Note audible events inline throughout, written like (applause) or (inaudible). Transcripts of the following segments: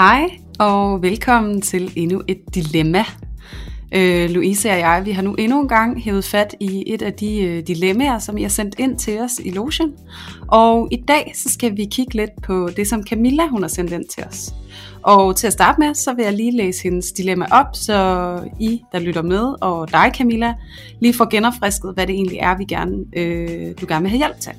Hej og velkommen til endnu et dilemma. Øh, Louise og jeg, vi har nu endnu en gang hævet fat i et af de øh, dilemmaer, som I har sendt ind til os i Lotion. Og i dag så skal vi kigge lidt på det, som Camilla hun har sendt ind til os. Og til at starte med, så vil jeg lige læse hendes dilemma op, så I, der lytter med, og dig Camilla, lige får genopfrisket, hvad det egentlig er, vi gerne, øh, du gerne vil have hjælp til.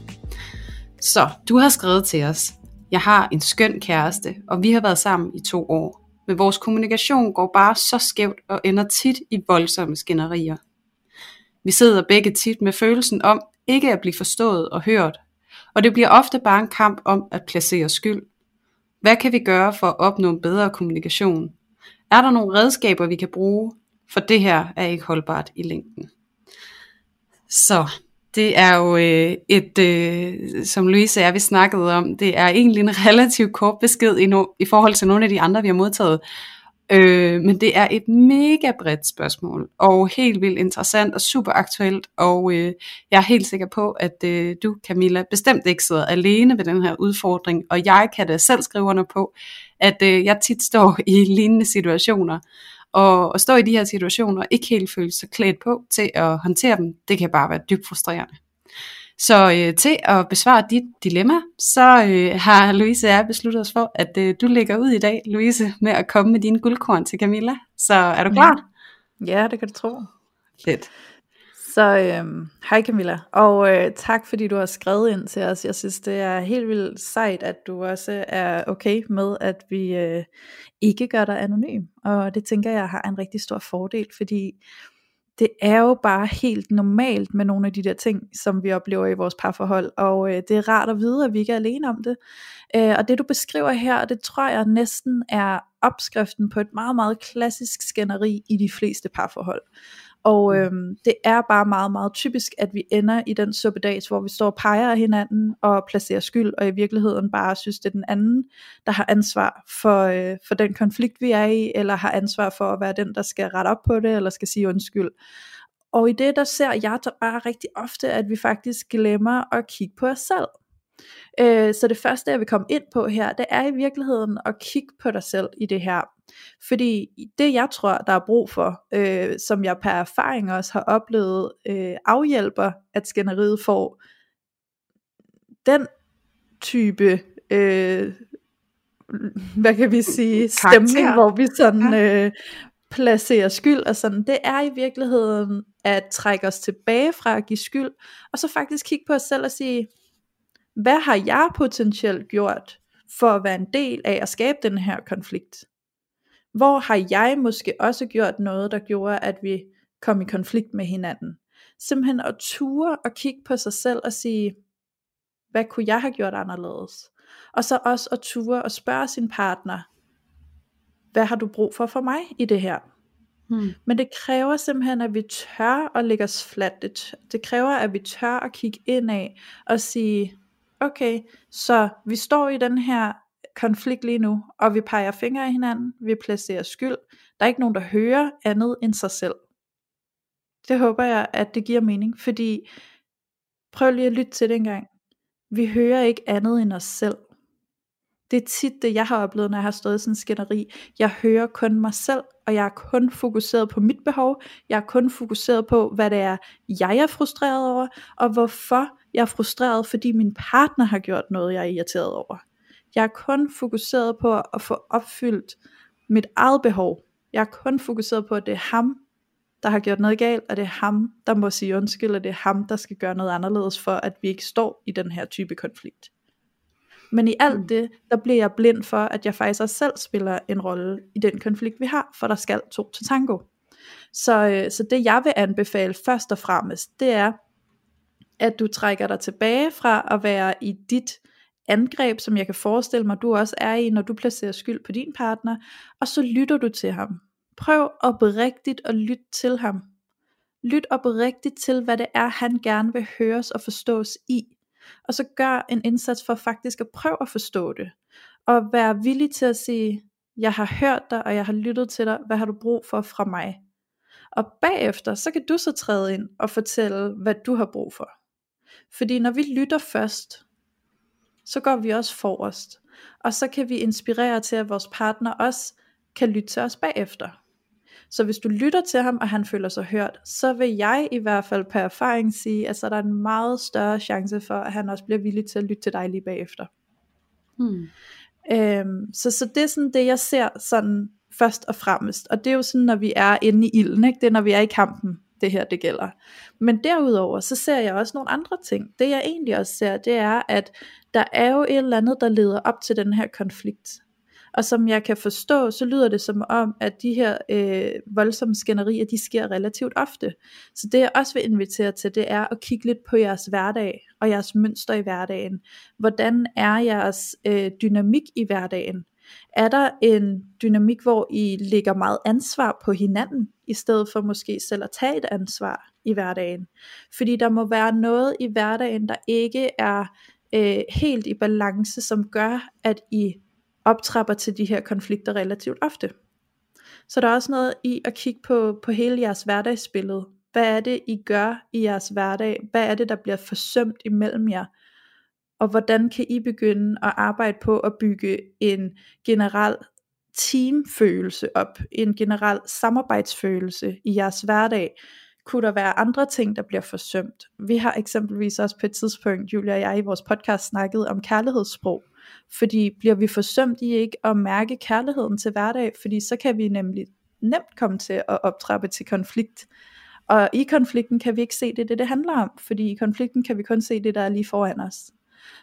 Så du har skrevet til os, jeg har en skøn kæreste, og vi har været sammen i to år. Men vores kommunikation går bare så skævt og ender tit i voldsomme skænderier. Vi sidder begge tit med følelsen om ikke at blive forstået og hørt, og det bliver ofte bare en kamp om at placere skyld. Hvad kan vi gøre for at opnå en bedre kommunikation? Er der nogle redskaber, vi kan bruge? For det her er ikke holdbart i længden. Så det er jo øh, et, øh, som Louise og jeg vi snakkede om, det er egentlig en (laughs) relativt kort besked i, no, i forhold til nogle af de andre, vi har modtaget. Øh, men det er et mega bredt spørgsmål, og helt vildt interessant og super aktuelt, og øh, jeg er helt sikker på, at øh, du, Camilla, bestemt ikke sidder alene ved den her udfordring, og jeg kan da selv skrive under på, at øh, jeg tit står i lignende situationer, og at stå i de her situationer, ikke helt føle sig klædt på til at håndtere dem, det kan bare være dybt frustrerende. Så øh, til at besvare dit dilemma, så øh, har Louise og jeg besluttet os for, at øh, du lægger ud i dag, Louise, med at komme med dine guldkorn til Camilla. Så er du klar? Ja, det kan du tro. Fedt. Så øh, hej Camilla, og øh, tak fordi du har skrevet ind til os. Jeg synes det er helt vildt sejt, at du også er okay med, at vi øh, ikke gør dig anonym. Og det tænker jeg har en rigtig stor fordel, fordi det er jo bare helt normalt med nogle af de der ting, som vi oplever i vores parforhold, og øh, det er rart at vide, at vi ikke er alene om det. Øh, og det du beskriver her, det tror jeg næsten er opskriften på et meget, meget klassisk skænderi i de fleste parforhold. Og mm. øhm, det er bare meget, meget typisk, at vi ender i den suppedags, hvor vi står og peger af hinanden og placerer skyld, og i virkeligheden bare synes, det er den anden, der har ansvar for, øh, for den konflikt, vi er i, eller har ansvar for at være den, der skal rette op på det, eller skal sige undskyld. Og i det, der ser jeg bare rigtig ofte, at vi faktisk glemmer at kigge på os selv. Øh, så det første, jeg vil komme ind på her, det er i virkeligheden at kigge på dig selv i det her. Fordi det jeg tror, der er brug for, øh, som jeg per erfaring også har oplevet, øh, afhjælper, at skænderiet får den type, øh, hvad kan vi sige, (laughs) stemning, hvor vi sådan øh, placerer skyld og sådan, det er i virkeligheden at trække os tilbage fra at give skyld, og så faktisk kigge på os selv og sige, hvad har jeg potentielt gjort for at være en del af at skabe den her konflikt? Hvor har jeg måske også gjort noget, der gjorde, at vi kom i konflikt med hinanden? Simpelthen at ture og kigge på sig selv og sige, hvad kunne jeg have gjort anderledes? Og så også at ture og spørge sin partner, hvad har du brug for for mig i det her? Hmm. Men det kræver simpelthen, at vi tør at lægge os fladt. Det, det kræver, at vi tør at kigge ind af og sige, okay, så vi står i den her konflikt lige nu, og vi peger fingre af hinanden, vi placerer skyld. Der er ikke nogen, der hører andet end sig selv. Det håber jeg, at det giver mening, fordi prøv lige at lytte til det en gang. Vi hører ikke andet end os selv. Det er tit det, jeg har oplevet, når jeg har stået i sådan en skænderi. Jeg hører kun mig selv, og jeg er kun fokuseret på mit behov. Jeg er kun fokuseret på, hvad det er, jeg er frustreret over, og hvorfor jeg er frustreret, fordi min partner har gjort noget, jeg er irriteret over. Jeg er kun fokuseret på at få opfyldt mit eget behov. Jeg er kun fokuseret på, at det er ham, der har gjort noget galt, og det er ham, der må sige undskyld, og det er ham, der skal gøre noget anderledes for, at vi ikke står i den her type konflikt. Men i alt mm. det, der bliver jeg blind for, at jeg faktisk også selv spiller en rolle i den konflikt, vi har, for der skal to til tango. Så, øh, så det jeg vil anbefale først og fremmest, det er, at du trækker dig tilbage fra at være i dit angreb, som jeg kan forestille mig, du også er i, når du placerer skyld på din partner, og så lytter du til ham. Prøv oprigtigt at lytte til ham. Lyt oprigtigt til, hvad det er, han gerne vil høres og forstås i. Og så gør en indsats for faktisk at prøve at forstå det. Og være villig til at sige, jeg har hørt dig, og jeg har lyttet til dig, hvad har du brug for fra mig? Og bagefter, så kan du så træde ind og fortælle, hvad du har brug for. Fordi når vi lytter først, så går vi også forrest. og så kan vi inspirere til, at vores partner også kan lytte til os bagefter. Så hvis du lytter til ham, og han føler sig hørt, så vil jeg i hvert fald per erfaring sige, at så er der en meget større chance for, at han også bliver villig til at lytte til dig lige bagefter. Hmm. Øhm, så, så det er sådan det, jeg ser sådan først og fremmest. Og det er jo sådan, når vi er inde i ilden, ikke? det er når vi er i kampen, det her det gælder. Men derudover, så ser jeg også nogle andre ting. Det jeg egentlig også ser, det er, at der er jo et eller andet, der leder op til den her konflikt. Og som jeg kan forstå, så lyder det som om, at de her øh, voldsomme skænderier, de sker relativt ofte. Så det jeg også vil invitere til, det er at kigge lidt på jeres hverdag, og jeres mønster i hverdagen. Hvordan er jeres øh, dynamik i hverdagen? Er der en dynamik, hvor I lægger meget ansvar på hinanden, i stedet for måske selv at tage et ansvar i hverdagen? Fordi der må være noget i hverdagen, der ikke er øh, helt i balance, som gør, at I optrapper til de her konflikter relativt ofte. Så der er også noget i at kigge på, på hele jeres hverdagsbillede. Hvad er det, I gør i jeres hverdag? Hvad er det, der bliver forsømt imellem jer? Og hvordan kan I begynde at arbejde på at bygge en generel teamfølelse op, en generel samarbejdsfølelse i jeres hverdag, kunne der være andre ting, der bliver forsømt. Vi har eksempelvis også på et tidspunkt, Julia og jeg i vores podcast snakket om kærlighedssprog, fordi bliver vi forsømt i ikke at mærke kærligheden til hverdag, fordi så kan vi nemlig nemt komme til at optrappe til konflikt. Og i konflikten kan vi ikke se det, det det handler om, fordi i konflikten kan vi kun se det, der er lige foran os.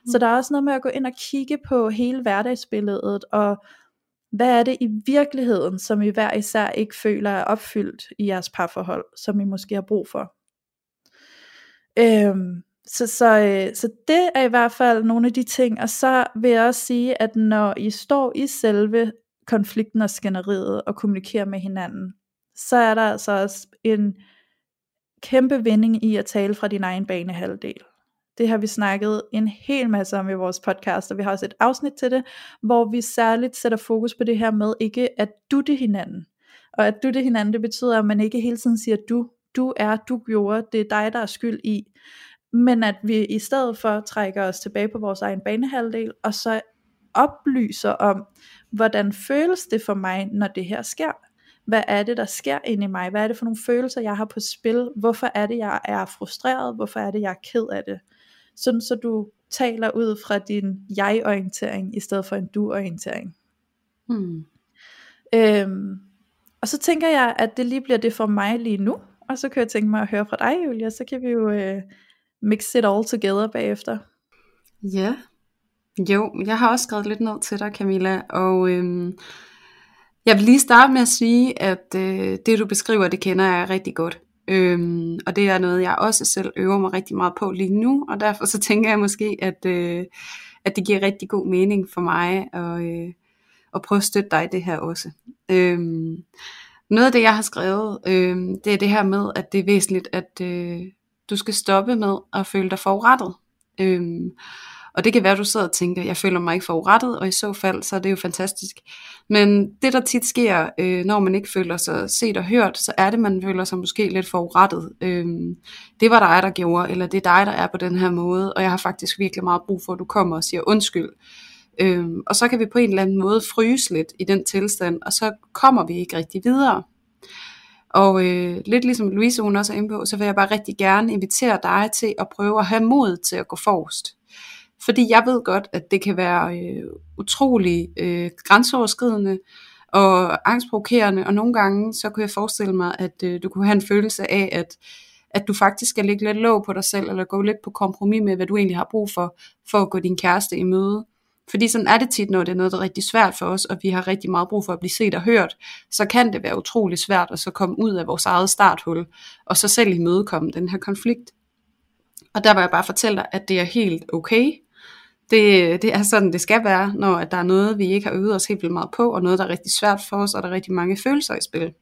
Mm. Så der er også noget med at gå ind og kigge på hele hverdagsbilledet, og hvad er det i virkeligheden, som I hver især ikke føler er opfyldt i jeres parforhold, som I måske har brug for. Øhm, så, så, øh, så det er i hvert fald nogle af de ting, og så vil jeg også sige, at når I står i selve konflikten og skænderiet og kommunikerer med hinanden, så er der altså også en kæmpe vinding i at tale fra din egen banehalvdel. Det har vi snakket en hel masse om i vores podcast, og vi har også et afsnit til det, hvor vi særligt sætter fokus på det her med ikke at du det hinanden. Og at du det hinanden, det betyder, at man ikke hele tiden siger du, du er, du gjorde, det er dig, der er skyld i. Men at vi i stedet for trækker os tilbage på vores egen banehalvdel, og så oplyser om, hvordan føles det for mig, når det her sker. Hvad er det, der sker inde i mig? Hvad er det for nogle følelser, jeg har på spil? Hvorfor er det, jeg er frustreret? Hvorfor er det, jeg er ked af det? Sådan så du taler ud fra din jeg-orientering, i stedet for en du-orientering. Hmm. Øhm, og så tænker jeg, at det lige bliver det for mig lige nu, og så kan jeg tænke mig at høre fra dig, Julia, så kan vi jo øh, mix it all together bagefter. Ja, jo, jeg har også skrevet lidt ned til dig, Camilla, og øhm, jeg vil lige starte med at sige, at øh, det du beskriver, det kender jeg rigtig godt. Øhm, og det er noget, jeg også selv øver mig rigtig meget på lige nu, og derfor så tænker jeg måske, at, øh, at det giver rigtig god mening for mig at, øh, at prøve at støtte dig i det her også. Øhm, noget af det, jeg har skrevet, øh, det er det her med, at det er væsentligt, at øh, du skal stoppe med at føle dig forurettet. Øhm, og det kan være, at du sidder og tænker, jeg føler mig ikke forurettet, og i så fald, så er det jo fantastisk. Men det, der tit sker, øh, når man ikke føler sig set og hørt, så er det, man føler sig måske lidt forurettet. Øh, det var dig, der gjorde, eller det er dig, der er på den her måde, og jeg har faktisk virkelig meget brug for, at du kommer og siger undskyld. Øh, og så kan vi på en eller anden måde fryse lidt i den tilstand, og så kommer vi ikke rigtig videre. Og øh, lidt ligesom Louise hun også er inde på, så vil jeg bare rigtig gerne invitere dig til at prøve at have mod til at gå forrest. Fordi jeg ved godt, at det kan være øh, utrolig øh, grænseoverskridende og angstprovokerende, og nogle gange så kunne jeg forestille mig, at øh, du kunne have en følelse af, at, at du faktisk skal lægge lidt låg på dig selv, eller gå lidt på kompromis med, hvad du egentlig har brug for, for at gå din kæreste i møde. Fordi sådan er det tit, når det er noget, der er rigtig svært for os, og vi har rigtig meget brug for at blive set og hørt, så kan det være utrolig svært at så komme ud af vores eget starthul, og så selv imødekomme den her konflikt. Og der vil jeg bare fortælle dig, at det er helt okay, det, det er sådan, det skal være, når at der er noget, vi ikke har øvet os helt vildt meget på, og noget, der er rigtig svært for os, og der er rigtig mange følelser i spil.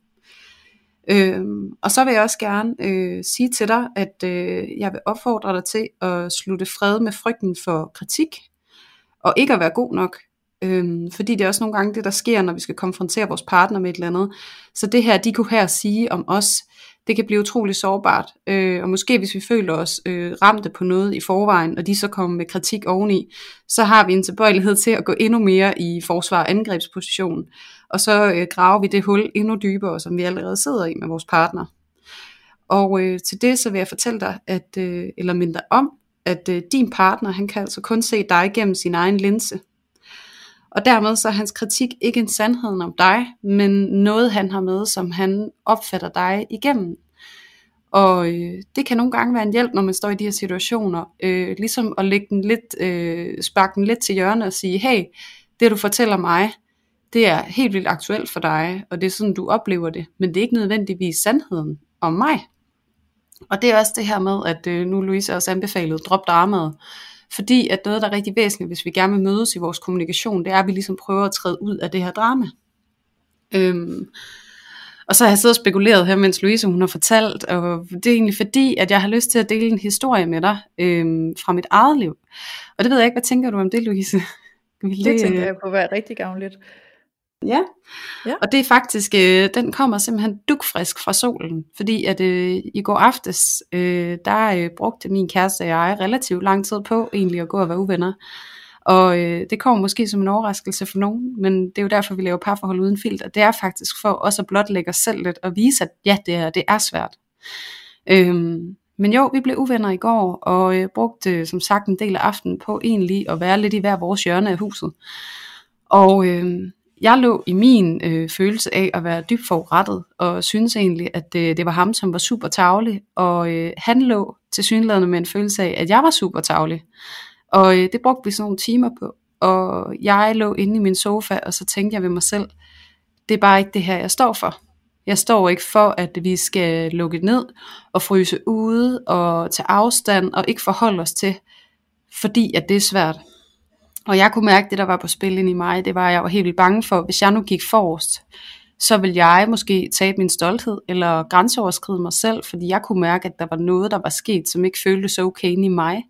Øhm, og så vil jeg også gerne øh, sige til dig, at øh, jeg vil opfordre dig til at slutte fred med frygten for kritik, og ikke at være god nok. Øhm, fordi det er også nogle gange det, der sker, når vi skal konfrontere vores partner med et eller andet. Så det her, de kunne her sige om os, det kan blive utrolig sårbart. Øh, og måske hvis vi føler os øh, ramte på noget i forvejen, og de så kommer med kritik oveni, så har vi en tilbøjelighed til at gå endnu mere i forsvar- og angrebsposition. Og så øh, graver vi det hul endnu dybere, som vi allerede sidder i med vores partner. Og øh, til det så vil jeg fortælle dig, at, øh, eller mindre om, at øh, din partner, han kan altså kun se dig gennem sin egen linse. Og dermed så er hans kritik ikke en sandhed om dig, men noget han har med, som han opfatter dig igennem. Og øh, det kan nogle gange være en hjælp, når man står i de her situationer, øh, ligesom at lægge den lidt, øh, sparke den lidt til hjørne og sige, hey, det du fortæller mig, det er helt vildt aktuelt for dig, og det er sådan, du oplever det, men det er ikke nødvendigvis sandheden om mig. Og det er også det her med, at øh, nu Louise også anbefalede, drop dramaet. Fordi at noget, der er rigtig væsentligt, hvis vi gerne vil mødes i vores kommunikation, det er, at vi ligesom prøver at træde ud af det her drama. Øhm, og så har jeg siddet og spekuleret her, mens Louise hun har fortalt, og det er egentlig fordi, at jeg har lyst til at dele en historie med dig øhm, fra mit eget liv. Og det ved jeg ikke, hvad tænker du om det, Louise? (laughs) det, det tænker jeg på være rigtig gavnligt. Ja. ja, og det er faktisk, øh, den kommer simpelthen dukfrisk fra solen, fordi at øh, i går aftes, øh, der øh, brugte min kæreste og jeg relativt lang tid på egentlig at gå og være uvenner. Og øh, det kommer måske som en overraskelse for nogen, men det er jo derfor, vi laver parforhold uden filter. Det er faktisk for også at blotlægge os selv lidt og vise, at ja, det er, det er svært. Øhm, men jo, vi blev uvenner i går, og øh, brugte som sagt en del af aftenen på egentlig at være lidt i hver vores hjørne af huset. Og øh, jeg lå i min øh, følelse af at være dybt forurettet, og synes egentlig, at det, det var ham, som var super tavlig, og øh, han lå til synligheden med en følelse af, at jeg var super tavlig. Og øh, det brugte vi sådan nogle timer på, og jeg lå inde i min sofa, og så tænkte jeg ved mig selv, det er bare ikke det her, jeg står for. Jeg står ikke for, at vi skal lukke ned og fryse ude og tage afstand og ikke forholde os til, fordi at det er svært. Og jeg kunne mærke, at det der var på spil ind i mig, det var, at jeg var helt vildt bange for, hvis jeg nu gik forrest, så ville jeg måske tabe min stolthed, eller grænseoverskride mig selv, fordi jeg kunne mærke, at der var noget, der var sket, som ikke føltes okay inde i mig.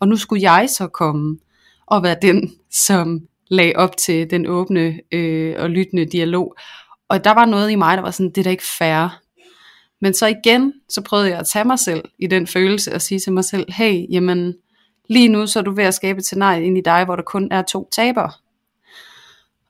Og nu skulle jeg så komme og være den, som lagde op til den åbne øh, og lyttende dialog. Og der var noget i mig, der var sådan, det er da ikke fair. Men så igen, så prøvede jeg at tage mig selv i den følelse og sige til mig selv, hey, jamen, Lige nu så er du ved at skabe et scenarie ind i dig, hvor der kun er to tabere.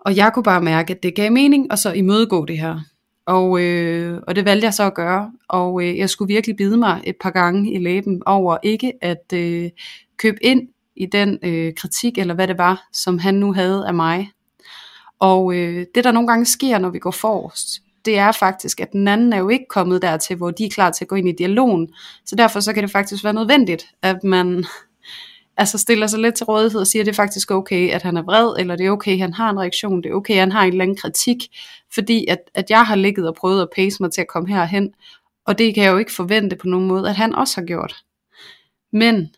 Og jeg kunne bare mærke, at det gav mening, og så imødegå det her. Og, øh, og det valgte jeg så at gøre, og øh, jeg skulle virkelig bide mig et par gange i læben over ikke at øh, købe ind i den øh, kritik, eller hvad det var, som han nu havde af mig. Og øh, det der nogle gange sker, når vi går forrest, det er faktisk, at den anden er jo ikke kommet dertil, hvor de er klar til at gå ind i dialogen. Så derfor så kan det faktisk være nødvendigt, at man altså stiller sig lidt til rådighed og siger, at det er faktisk okay, at han er vred, eller det er okay, at han har en reaktion, det er okay, at han har en eller anden kritik, fordi at, at jeg har ligget og prøvet at pace mig til at komme herhen, og det kan jeg jo ikke forvente på nogen måde, at han også har gjort. Men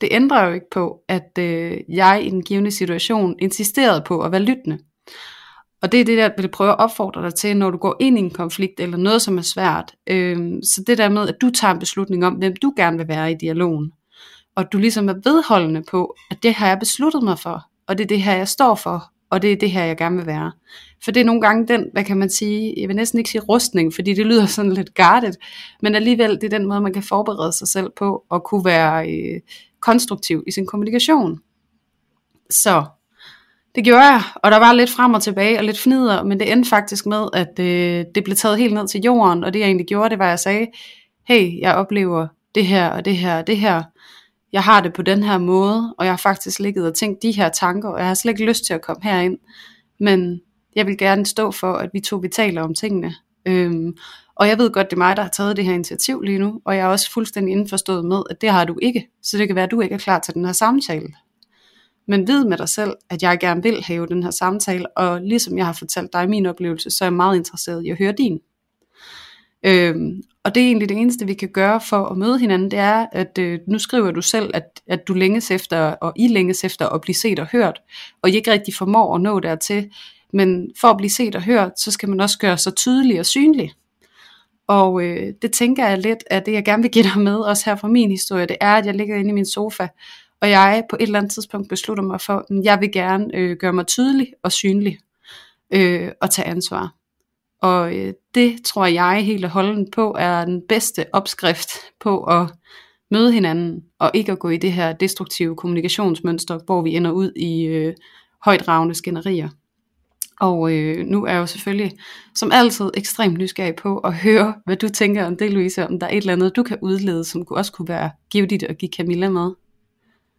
det ændrer jo ikke på, at øh, jeg i den givende situation insisterede på at være lyttende. Og det er det, jeg vil prøve at opfordre dig til, når du går ind i en konflikt, eller noget, som er svært. Øh, så det der med, at du tager en beslutning om, hvem du gerne vil være i dialogen og du ligesom er vedholdende på, at det har jeg besluttet mig for, og det er det her, jeg står for, og det er det her, jeg gerne vil være. For det er nogle gange den, hvad kan man sige, jeg vil næsten ikke sige rustning, fordi det lyder sådan lidt guarded, men alligevel det er den måde, man kan forberede sig selv på, og kunne være øh, konstruktiv i sin kommunikation. Så det gjorde jeg, og der var lidt frem og tilbage, og lidt fnider, men det endte faktisk med, at øh, det blev taget helt ned til jorden, og det jeg egentlig gjorde, det var, at jeg sagde, hey, jeg oplever det her, og det her, og det her, jeg har det på den her måde, og jeg har faktisk ligget og tænkt de her tanker, og jeg har slet ikke lyst til at komme herind, men jeg vil gerne stå for, at vi to vi taler om tingene. Øhm, og jeg ved godt, det er mig, der har taget det her initiativ lige nu, og jeg er også fuldstændig indforstået med, at det har du ikke, så det kan være, at du ikke er klar til den her samtale. Men vid med dig selv, at jeg gerne vil have den her samtale, og ligesom jeg har fortalt dig min oplevelse, så er jeg meget interesseret i at høre din. Øhm, og det er egentlig det eneste, vi kan gøre for at møde hinanden, det er, at øh, nu skriver du selv, at, at du længes efter, og I længes efter at blive set og hørt, og I ikke rigtig formår at nå dertil. Men for at blive set og hørt, så skal man også gøre sig tydelig og synlig. Og øh, det tænker jeg lidt, at det jeg gerne vil give dig med, også her fra min historie, det er, at jeg ligger inde i min sofa, og jeg på et eller andet tidspunkt beslutter mig for, at jeg vil gerne øh, gøre mig tydelig og synlig, øh, og tage ansvar. Og øh, det tror jeg helt og holden på er den bedste opskrift på at møde hinanden, og ikke at gå i det her destruktive kommunikationsmønster, hvor vi ender ud i øh, højdragende skænderier. Og øh, nu er jeg jo selvfølgelig som altid ekstremt nysgerrig på at høre, hvad du tænker om det, Louise, om der er et eller andet, du kan udlede, som også kunne være givet at give Camilla med.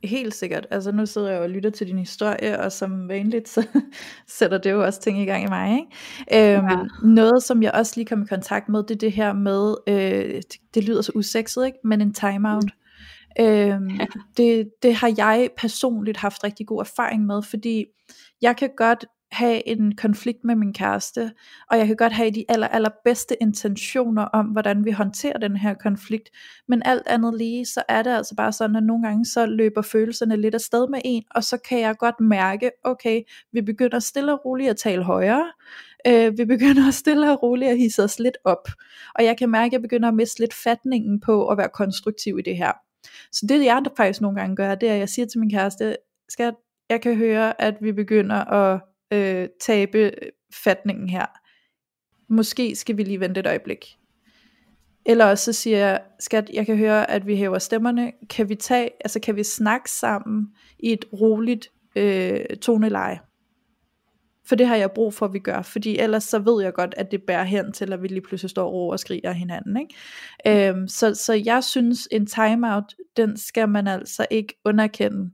Helt sikkert. Altså nu sidder jeg og lytter til din historie, og som vanligt, så (laughs) sætter det jo også ting i gang i mig. Ikke? Øhm, ja. Noget, som jeg også lige kom i kontakt med, det er det her med, øh, det, det lyder så usekset, ikke? men en timeout. Mm. Øhm, ja. det, det har jeg personligt haft rigtig god erfaring med, fordi jeg kan godt have en konflikt med min kæreste, og jeg kan godt have de aller, aller bedste intentioner om, hvordan vi håndterer den her konflikt, men alt andet lige, så er det altså bare sådan, at nogle gange så løber følelserne lidt afsted med en, og så kan jeg godt mærke, okay, vi begynder stille og roligt at tale højere, øh, vi begynder (laughs) stille og roligt at hisse os lidt op, og jeg kan mærke, at jeg begynder at miste lidt fatningen på at være konstruktiv i det her. Så det jeg faktisk nogle gange gør, det er, at jeg siger til min kæreste, skat, jeg kan høre, at vi begynder at øh, tabe fatningen her. Måske skal vi lige vente et øjeblik. Eller også så siger jeg, skat, jeg kan høre, at vi hæver stemmerne. Kan vi tage, altså kan vi snakke sammen i et roligt øh, toneleje? For det har jeg brug for, at vi gør. Fordi ellers så ved jeg godt, at det bærer hen til, at vi lige pludselig står og og skriger hinanden. Ikke? Øhm, så, så jeg synes, en timeout, den skal man altså ikke underkende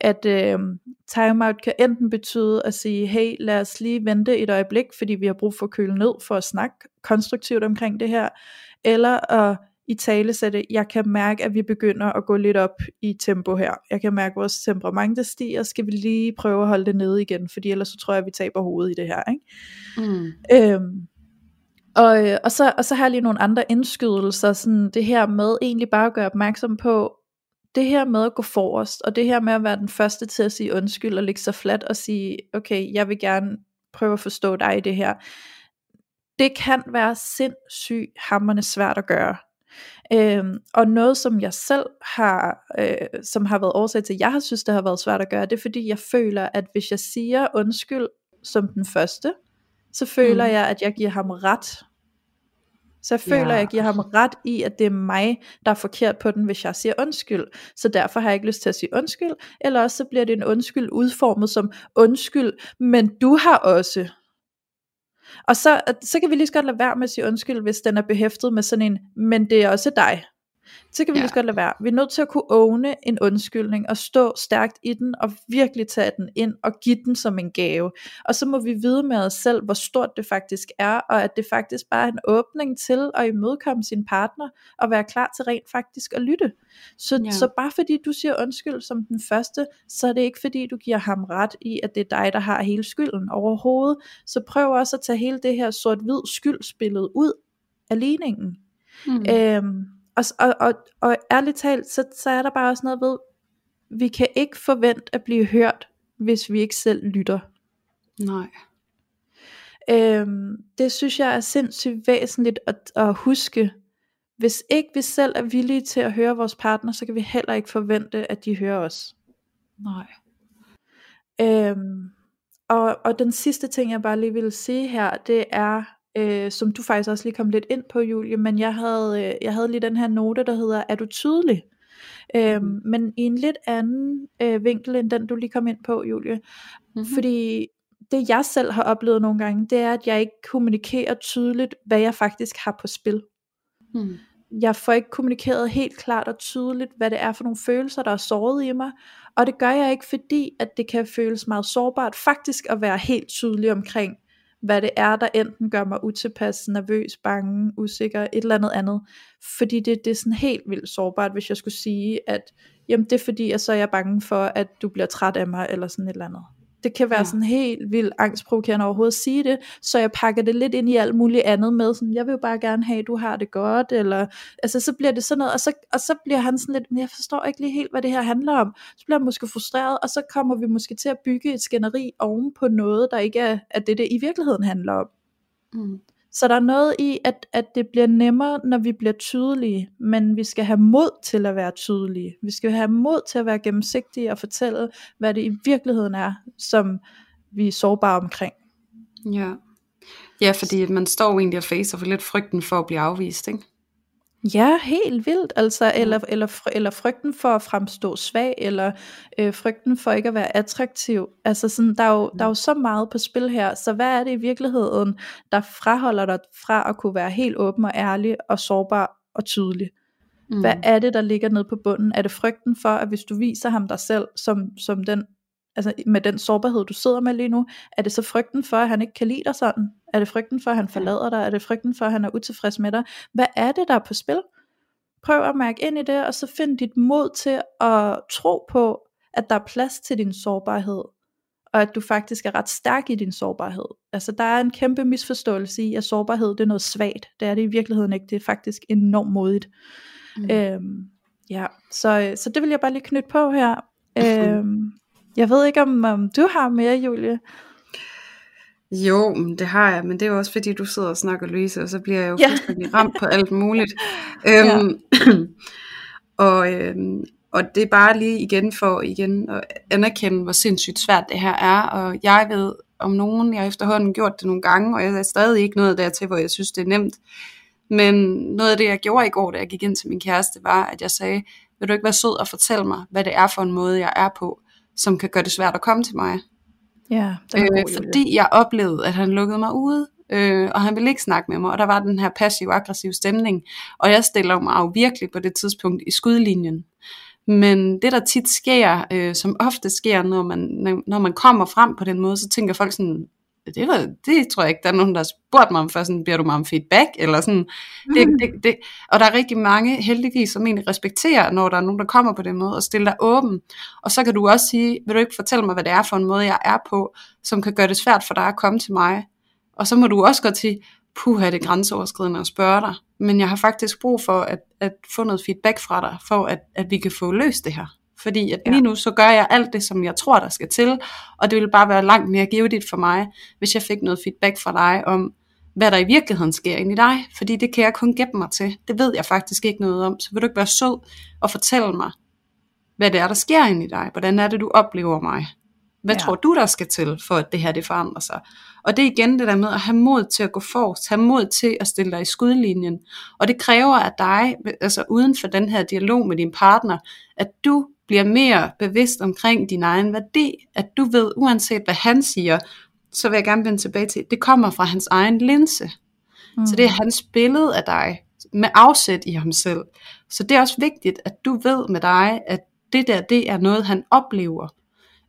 at øh, timeout kan enten betyde at sige, hey lad os lige vente et øjeblik, fordi vi har brug for at køle ned for at snakke konstruktivt omkring det her, eller at i tale sætte, jeg kan mærke, at vi begynder at gå lidt op i tempo her. Jeg kan mærke, at vores temperament der stiger, skal vi lige prøve at holde det nede igen, fordi ellers så tror jeg, at vi taber hovedet i det her. Ikke? Mm. Øhm, og, og, så, og så har jeg lige nogle andre indskydelser, sådan det her med egentlig bare at gøre opmærksom på, det her med at gå forrest, og det her med at være den første til at sige undskyld, og ligge så fladt og sige, okay, jeg vil gerne prøve at forstå dig i det her, det kan være sindssygt hammerne svært at gøre. Øhm, og noget som jeg selv har, øh, som har været årsag til, at jeg har synes det har været svært at gøre, det er fordi jeg føler, at hvis jeg siger undskyld som den første, så føler mm. jeg, at jeg giver ham ret så jeg føler, ja. at jeg giver ham ret i, at det er mig, der er forkert på den, hvis jeg siger undskyld. Så derfor har jeg ikke lyst til at sige undskyld, eller også så bliver det en undskyld udformet som undskyld, men du har også. Og så, så kan vi lige så godt lade være med at sige undskyld, hvis den er behæftet med sådan en, men det er også dig så kan vi ja. lige godt lade være. Vi er nødt til at kunne åne en undskyldning, og stå stærkt i den, og virkelig tage den ind, og give den som en gave. Og så må vi vide med os selv, hvor stort det faktisk er, og at det faktisk bare er en åbning til at imødekomme sin partner, og være klar til rent faktisk at lytte. Så, ja. så bare fordi du siger undskyld som den første, så er det ikke fordi du giver ham ret i, at det er dig, der har hele skylden overhovedet. Så prøv også at tage hele det her sort-hvid skyldspillet ud af ligningen. Mm. Øhm, og, og, og, og ærligt talt, så, så er der bare også noget ved, vi kan ikke forvente at blive hørt, hvis vi ikke selv lytter. Nej. Øhm, det synes jeg er sindssygt væsentligt at, at huske. Hvis ikke vi selv er villige til at høre vores partner, så kan vi heller ikke forvente, at de hører os. Nej. Øhm, og, og den sidste ting, jeg bare lige vil sige her, det er, øh, som du faktisk også lige kom lidt ind på, Julie, men jeg havde, øh, jeg havde lige den her note, der hedder, er du tydelig? Mm. men i en lidt anden øh, vinkel, end den du lige kom ind på, Julie. Mm-hmm. Fordi det jeg selv har oplevet nogle gange, det er, at jeg ikke kommunikerer tydeligt, hvad jeg faktisk har på spil. Mm. Jeg får ikke kommunikeret helt klart og tydeligt, hvad det er for nogle følelser, der er såret i mig. Og det gør jeg ikke, fordi at det kan føles meget sårbart faktisk at være helt tydelig omkring, hvad det er, der enten gør mig utilpas, nervøs, bange, usikker, et eller andet andet. Fordi det, det er sådan helt vildt sårbart, hvis jeg skulle sige, at jamen det er fordi, at så er jeg bange for, at du bliver træt af mig, eller sådan et eller andet det kan være ja. sådan helt vildt angstprovokerende overhovedet at sige det, så jeg pakker det lidt ind i alt muligt andet med, sådan, jeg vil jo bare gerne have, at du har det godt, eller, altså så bliver det sådan noget, og så, og så bliver han sådan lidt, men jeg forstår ikke lige helt, hvad det her handler om, så bliver han måske frustreret, og så kommer vi måske til at bygge et skænderi oven på noget, der ikke er, er det, det i virkeligheden handler om. Mm. Så der er noget i, at, at det bliver nemmere, når vi bliver tydelige, men vi skal have mod til at være tydelige. Vi skal have mod til at være gennemsigtige og fortælle, hvad det i virkeligheden er, som vi er sårbare omkring. Ja, Ja, fordi man står egentlig og facer for lidt frygten for at blive afvist, ikke? Ja, helt vildt, altså, eller, eller, eller frygten for at fremstå svag, eller øh, frygten for ikke at være attraktiv. Altså sådan, der, er jo, der er jo så meget på spil her, så hvad er det i virkeligheden, der fraholder dig fra at kunne være helt åben og ærlig og sårbar og tydelig? Mm. Hvad er det, der ligger nede på bunden? Er det frygten for, at hvis du viser ham dig selv som, som den, altså med den sårbarhed, du sidder med lige nu, er det så frygten for, at han ikke kan lide dig sådan? Er det frygten for, at han forlader dig? Er det frygten for, at han er utilfreds med dig? Hvad er det, der er på spil? Prøv at mærke ind i det, og så find dit mod til at tro på, at der er plads til din sårbarhed, og at du faktisk er ret stærk i din sårbarhed. Altså der er en kæmpe misforståelse i, at sårbarhed det er noget svagt. Det er det i virkeligheden ikke. Det er faktisk enormt modigt. Mm. Øhm, ja, så, så det vil jeg bare lige knytte på her. (laughs) øhm, jeg ved ikke, om, om du har mere, Julie? Jo, det har jeg, men det er jo også fordi, du sidder og snakker Louise, og så bliver jeg jo ja. fuldstændig ramt på alt muligt. (laughs) øhm, (clears throat) og, øhm, og det er bare lige igen for igen at anerkende, hvor sindssygt svært det her er, og jeg ved om nogen, jeg har efterhånden gjort det nogle gange, og jeg er stadig ikke nået dertil, hvor jeg synes, det er nemt. Men noget af det, jeg gjorde i går, da jeg gik ind til min kæreste, var, at jeg sagde, vil du ikke være sød og fortælle mig, hvad det er for en måde, jeg er på, som kan gøre det svært at komme til mig? Ja, øh, god, fordi jeg oplevede, at han lukkede mig ude, øh, og han ville ikke snakke med mig, og der var den her passiv-aggressiv stemning, og jeg stiller mig jo virkelig på det tidspunkt i skudlinjen. Men det der tit sker, øh, som ofte sker, når man, når man kommer frem på den måde, så tænker folk sådan, det, var, det tror jeg ikke, der er nogen, der har spurgt mig om før, sådan, beder du mig om feedback, eller sådan, det, (laughs) det, det, og der er rigtig mange, heldigvis, som egentlig respekterer, når der er nogen, der kommer på den måde, og stiller dig åben, og så kan du også sige, vil du ikke fortælle mig, hvad det er for en måde, jeg er på, som kan gøre det svært for dig at komme til mig, og så må du også godt sige, puha, det er grænseoverskridende at spørge dig, men jeg har faktisk brug for at, at få noget feedback fra dig, for at, at vi kan få løst det her. Fordi at lige nu, så gør jeg alt det, som jeg tror, der skal til, og det ville bare være langt mere givetigt for mig, hvis jeg fik noget feedback fra dig om, hvad der i virkeligheden sker inde i dig, fordi det kan jeg kun gætte mig til. Det ved jeg faktisk ikke noget om, så vil du ikke være sød og fortælle mig, hvad det er, der sker inde i dig. Hvordan er det, du oplever mig? Hvad ja. tror du, der skal til, for at det her det forandrer sig? Og det er igen det der med at have mod til at gå forrest, have mod til at stille dig i skudlinjen. Og det kræver af dig, altså uden for den her dialog med din partner, at du bliver mere bevidst omkring din egen værdi, at du ved, uanset hvad han siger, så vil jeg gerne vende tilbage til, det kommer fra hans egen linse. Mm. Så det er mm. hans billede af dig, med afsæt i ham selv. Så det er også vigtigt, at du ved med dig, at det der, det er noget, han oplever.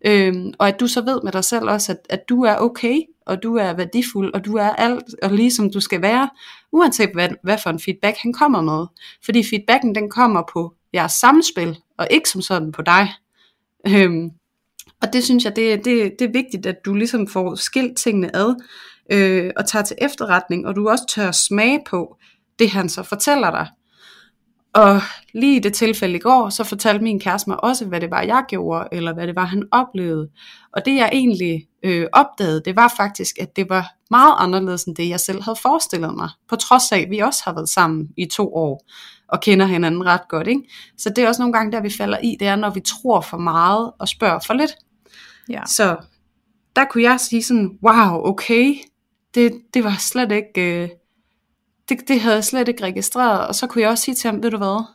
Øhm, og at du så ved med dig selv også, at, at du er okay, og du er værdifuld, og du er alt, og ligesom du skal være, uanset hvad, hvad for en feedback han kommer med. Fordi feedbacken, den kommer på jeres samspil, og ikke som sådan på dig. Øhm, og det synes jeg, det, det, det er vigtigt, at du ligesom får skilt tingene ad, øh, og tager til efterretning, og du også tør smage på det, han så fortæller dig. Og lige i det tilfælde i går, så fortalte min kæreste mig også, hvad det var, jeg gjorde, eller hvad det var, han oplevede. Og det jeg egentlig øh, opdagede, det var faktisk, at det var meget anderledes end det, jeg selv havde forestillet mig. På trods af, at vi også har været sammen i to år og kender hinanden ret godt. Ikke? Så det er også nogle gange, der vi falder i, det er, når vi tror for meget og spørger for lidt. Ja. Så der kunne jeg sige sådan, wow, okay, det, det var slet ikke, øh, det, det havde jeg slet ikke registreret. Og så kunne jeg også sige til ham, ved du hvad,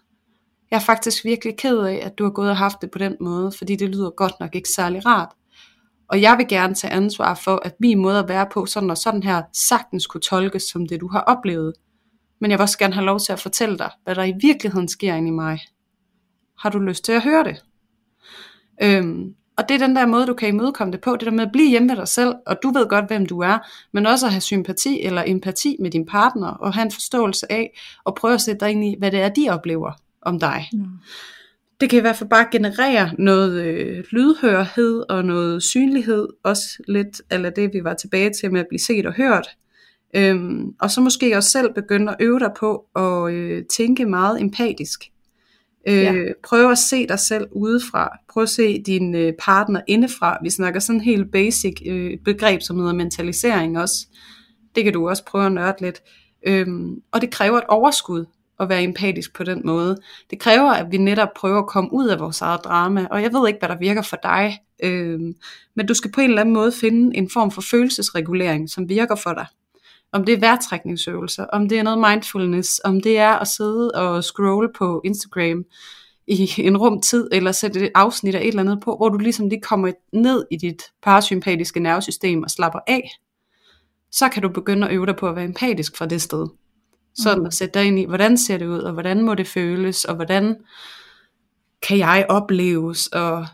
jeg er faktisk virkelig ked af, at du har gået og haft det på den måde, fordi det lyder godt nok ikke særlig rart. Og jeg vil gerne tage ansvar for, at min måde at være på, sådan og sådan her, sagtens kunne tolkes som det, du har oplevet men jeg vil også gerne have lov til at fortælle dig, hvad der i virkeligheden sker inde i mig. Har du lyst til at høre det? Øhm, og det er den der måde, du kan imødekomme det på, det der med at blive hjemme med dig selv, og du ved godt, hvem du er, men også at have sympati eller empati med din partner, og have en forståelse af, og prøve at sætte dig ind i, hvad det er, de oplever om dig. Mm. Det kan i hvert fald bare generere noget øh, lydhørhed og noget synlighed, også lidt eller det, vi var tilbage til med at blive set og hørt, Øhm, og så måske også selv begynde at øve dig på at øh, tænke meget empatisk. Øh, ja. Prøv at se dig selv udefra. Prøv at se din øh, partner indefra. Vi snakker sådan en helt basic øh, begreb, som hedder mentalisering også. Det kan du også prøve at nørde lidt. Øhm, og det kræver et overskud at være empatisk på den måde. Det kræver, at vi netop prøver at komme ud af vores eget drama. Og jeg ved ikke, hvad der virker for dig. Øhm, men du skal på en eller anden måde finde en form for følelsesregulering, som virker for dig. Om det er vejrtrækningsøvelser, om det er noget mindfulness, om det er at sidde og scrolle på Instagram i en rum tid, eller sætte et afsnit af et eller andet på, hvor du ligesom lige kommer ned i dit parasympatiske nervesystem og slapper af, så kan du begynde at øve dig på at være empatisk fra det sted. Sådan mm. at sætte dig ind i, hvordan ser det ud, og hvordan må det føles, og hvordan kan jeg opleves, og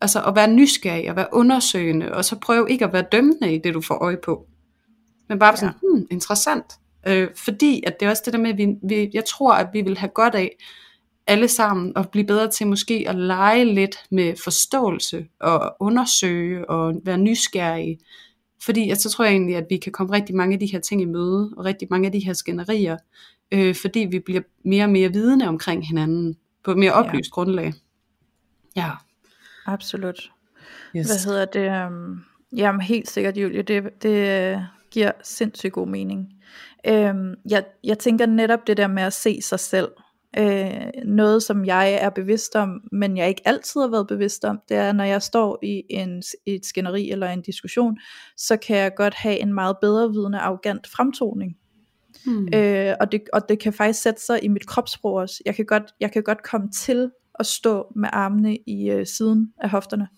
altså at være nysgerrig, og være undersøgende, og så prøve ikke at være dømmende i det, du får øje på. Men bare sådan, ja. hmm, interessant. Øh, fordi at det er også det der med, at vi, vi, jeg tror, at vi vil have godt af, alle sammen at blive bedre til måske at lege lidt med forståelse og undersøge og være nysgerrige. Fordi at så tror jeg egentlig, at vi kan komme rigtig mange af de her ting i møde, og rigtig mange af de her skænderier, øh, fordi vi bliver mere og mere vidne omkring hinanden, på et mere oplyst ja. grundlag. Ja. Absolut. Yes. Hvad hedder det? Um, jamen helt sikkert, Julie, det, det giver sindssygt god mening. Um, jeg, jeg tænker netop det der med at se sig selv, Øh, noget som jeg er bevidst om, men jeg ikke altid har været bevidst om, det er når jeg står i, en, i et skænderi eller en diskussion, så kan jeg godt have en meget bedre vidende arrogant fremtoning. Hmm. Øh, og, det, og det kan faktisk sætte sig i mit kropssprog også. Jeg kan godt, jeg kan godt komme til at stå med armene i øh, siden af hofterne.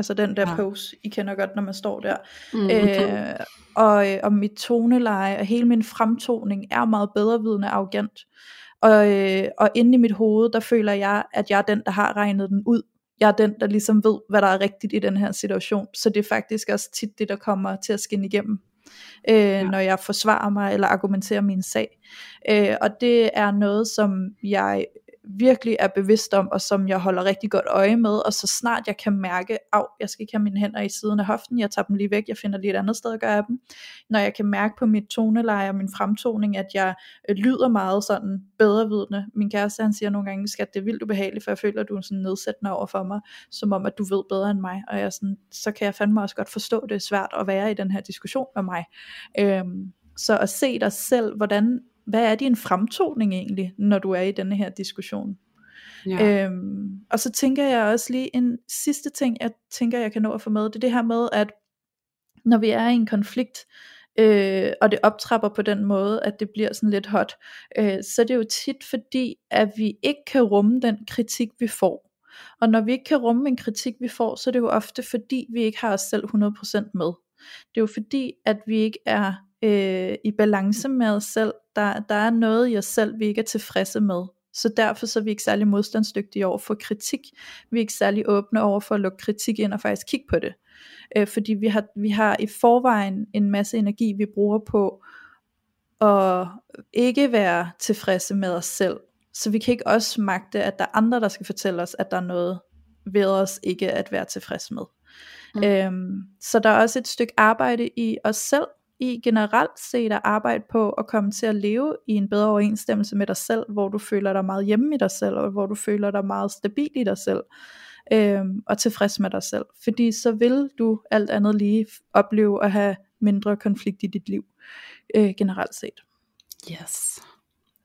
Altså den der ja. pose, I kender godt, når man står der. Mm, okay. øh, og, øh, og mit toneleje og hele min fremtoning er meget bedre vidende arrogant. Og, øh, og inde i mit hoved, der føler jeg, at jeg er den, der har regnet den ud. Jeg er den, der ligesom ved, hvad der er rigtigt i den her situation. Så det er faktisk også tit det, der kommer til at skinne igennem, øh, ja. når jeg forsvarer mig eller argumenterer min sag. Øh, og det er noget, som jeg virkelig er bevidst om, og som jeg holder rigtig godt øje med, og så snart jeg kan mærke, at jeg skal ikke have mine hænder i siden af hoften, jeg tager dem lige væk, jeg finder lige et andet sted at gøre dem. Når jeg kan mærke på mit toneleje og min fremtoning, at jeg øh, lyder meget sådan bedrevidende. Min kæreste han siger nogle gange, skat, det er vildt ubehageligt, for jeg føler, at du er sådan nedsættende over for mig, som om at du ved bedre end mig, og jeg sådan, så kan jeg fandme også godt forstå, at det er svært at være i den her diskussion med mig. Øhm, så at se dig selv, hvordan hvad er din fremtoning egentlig, når du er i denne her diskussion? Ja. Øhm, og så tænker jeg også lige en sidste ting, jeg tænker, jeg kan nå at få med, det er det her med, at når vi er i en konflikt, øh, og det optrapper på den måde, at det bliver sådan lidt hot, øh, så det er jo tit fordi, at vi ikke kan rumme den kritik, vi får. Og når vi ikke kan rumme en kritik, vi får, så er det jo ofte fordi, vi ikke har os selv 100% med. Det er jo fordi, at vi ikke er øh, i balance med os selv. Der, der er noget i os selv, vi ikke er tilfredse med. Så derfor så er vi ikke særlig modstandsdygtige over for kritik. Vi er ikke særlig åbne over for at lukke kritik ind og faktisk kigge på det. Øh, fordi vi har, vi har i forvejen en masse energi, vi bruger på at ikke være tilfredse med os selv. Så vi kan ikke også magte, at der er andre, der skal fortælle os, at der er noget ved os ikke at være tilfreds med. Mm. Øhm, så der er også et stykke arbejde i os selv, i generelt set at arbejde på at komme til at leve i en bedre overensstemmelse med dig selv, hvor du føler dig meget hjemme i dig selv, og hvor du føler dig meget stabil i dig selv, øhm, og tilfreds med dig selv. Fordi så vil du alt andet lige opleve at have mindre konflikt i dit liv, øh, generelt set. Yes,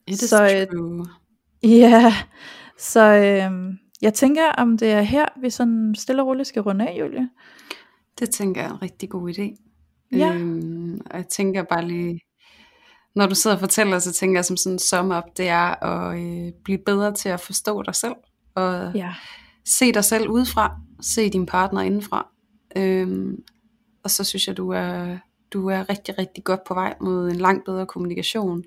it is så, øh, true. Ja, så øh, jeg tænker, om det er her, vi sådan stille og roligt skal runde af, Julie. Det tænker jeg er en rigtig god idé. Ja. Øhm, og jeg tænker bare lige, når du sidder og fortæller, så tænker jeg som sådan en sum up, det er at øh, blive bedre til at forstå dig selv, og ja. se dig selv udefra, se din partner indenfra. Øhm, og så synes jeg, du er, du er rigtig, rigtig godt på vej mod en langt bedre kommunikation.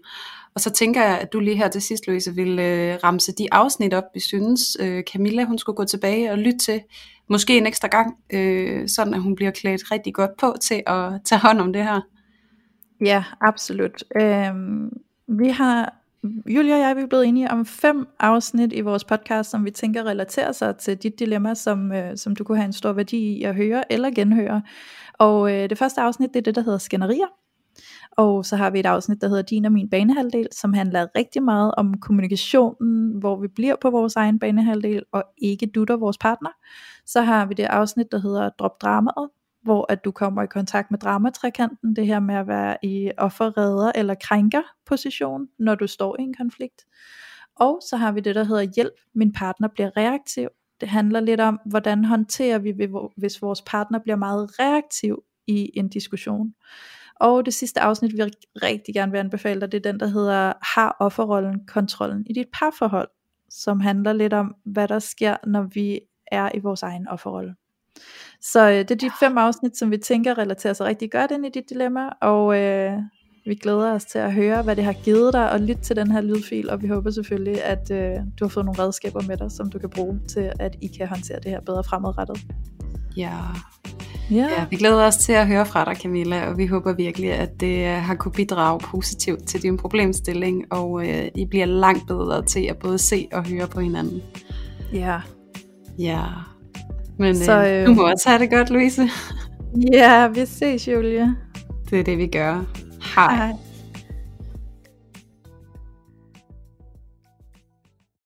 Og så tænker jeg, at du lige her til sidst, Louise, vil øh, ramse de afsnit op, vi synes, øh, Camilla hun skulle gå tilbage og lytte til, måske en ekstra gang, øh, sådan at hun bliver klædt rigtig godt på til at tage hånd om det her. Ja, absolut. Øhm, vi har, Julia og jeg, vi er blevet enige om fem afsnit i vores podcast, som vi tænker relaterer sig til dit dilemma, som, øh, som du kunne have en stor værdi i at høre eller genhøre. Og øh, det første afsnit, det er det, der hedder skænderier. Og så har vi et afsnit, der hedder Din og min banehalvdel, som handler rigtig meget om kommunikationen, hvor vi bliver på vores egen banehalvdel, og ikke dutter vores partner. Så har vi det afsnit, der hedder Drop dramaet, hvor at du kommer i kontakt med dramatrekanten, det her med at være i offerredder eller krænker position, når du står i en konflikt. Og så har vi det, der hedder hjælp, min partner bliver reaktiv. Det handler lidt om, hvordan håndterer vi, hvis vores partner bliver meget reaktiv i en diskussion. Og det sidste afsnit, vi rigtig gerne vil anbefale dig, det er den, der hedder Har offerrollen kontrollen i dit parforhold? Som handler lidt om, hvad der sker, når vi er i vores egen offerrolle. Så øh, det er de fem afsnit, som vi tænker relaterer sig rigtig godt ind i dit dilemma, og øh, vi glæder os til at høre, hvad det har givet dig, og lytte til den her lydfil, og vi håber selvfølgelig, at øh, du har fået nogle redskaber med dig, som du kan bruge til, at I kan håndtere det her bedre fremadrettet. Ja. Ja. ja, vi glæder os til at høre fra dig, Camilla, og vi håber virkelig, at det øh, har kunne bidrage positivt til din problemstilling, og øh, I bliver langt bedre til at både se og høre på hinanden. Ja. Ja. Men Så, øh, du må også have det godt, Louise. Ja, vi ses, Julie. Det er det, vi gør. Hej. Hej.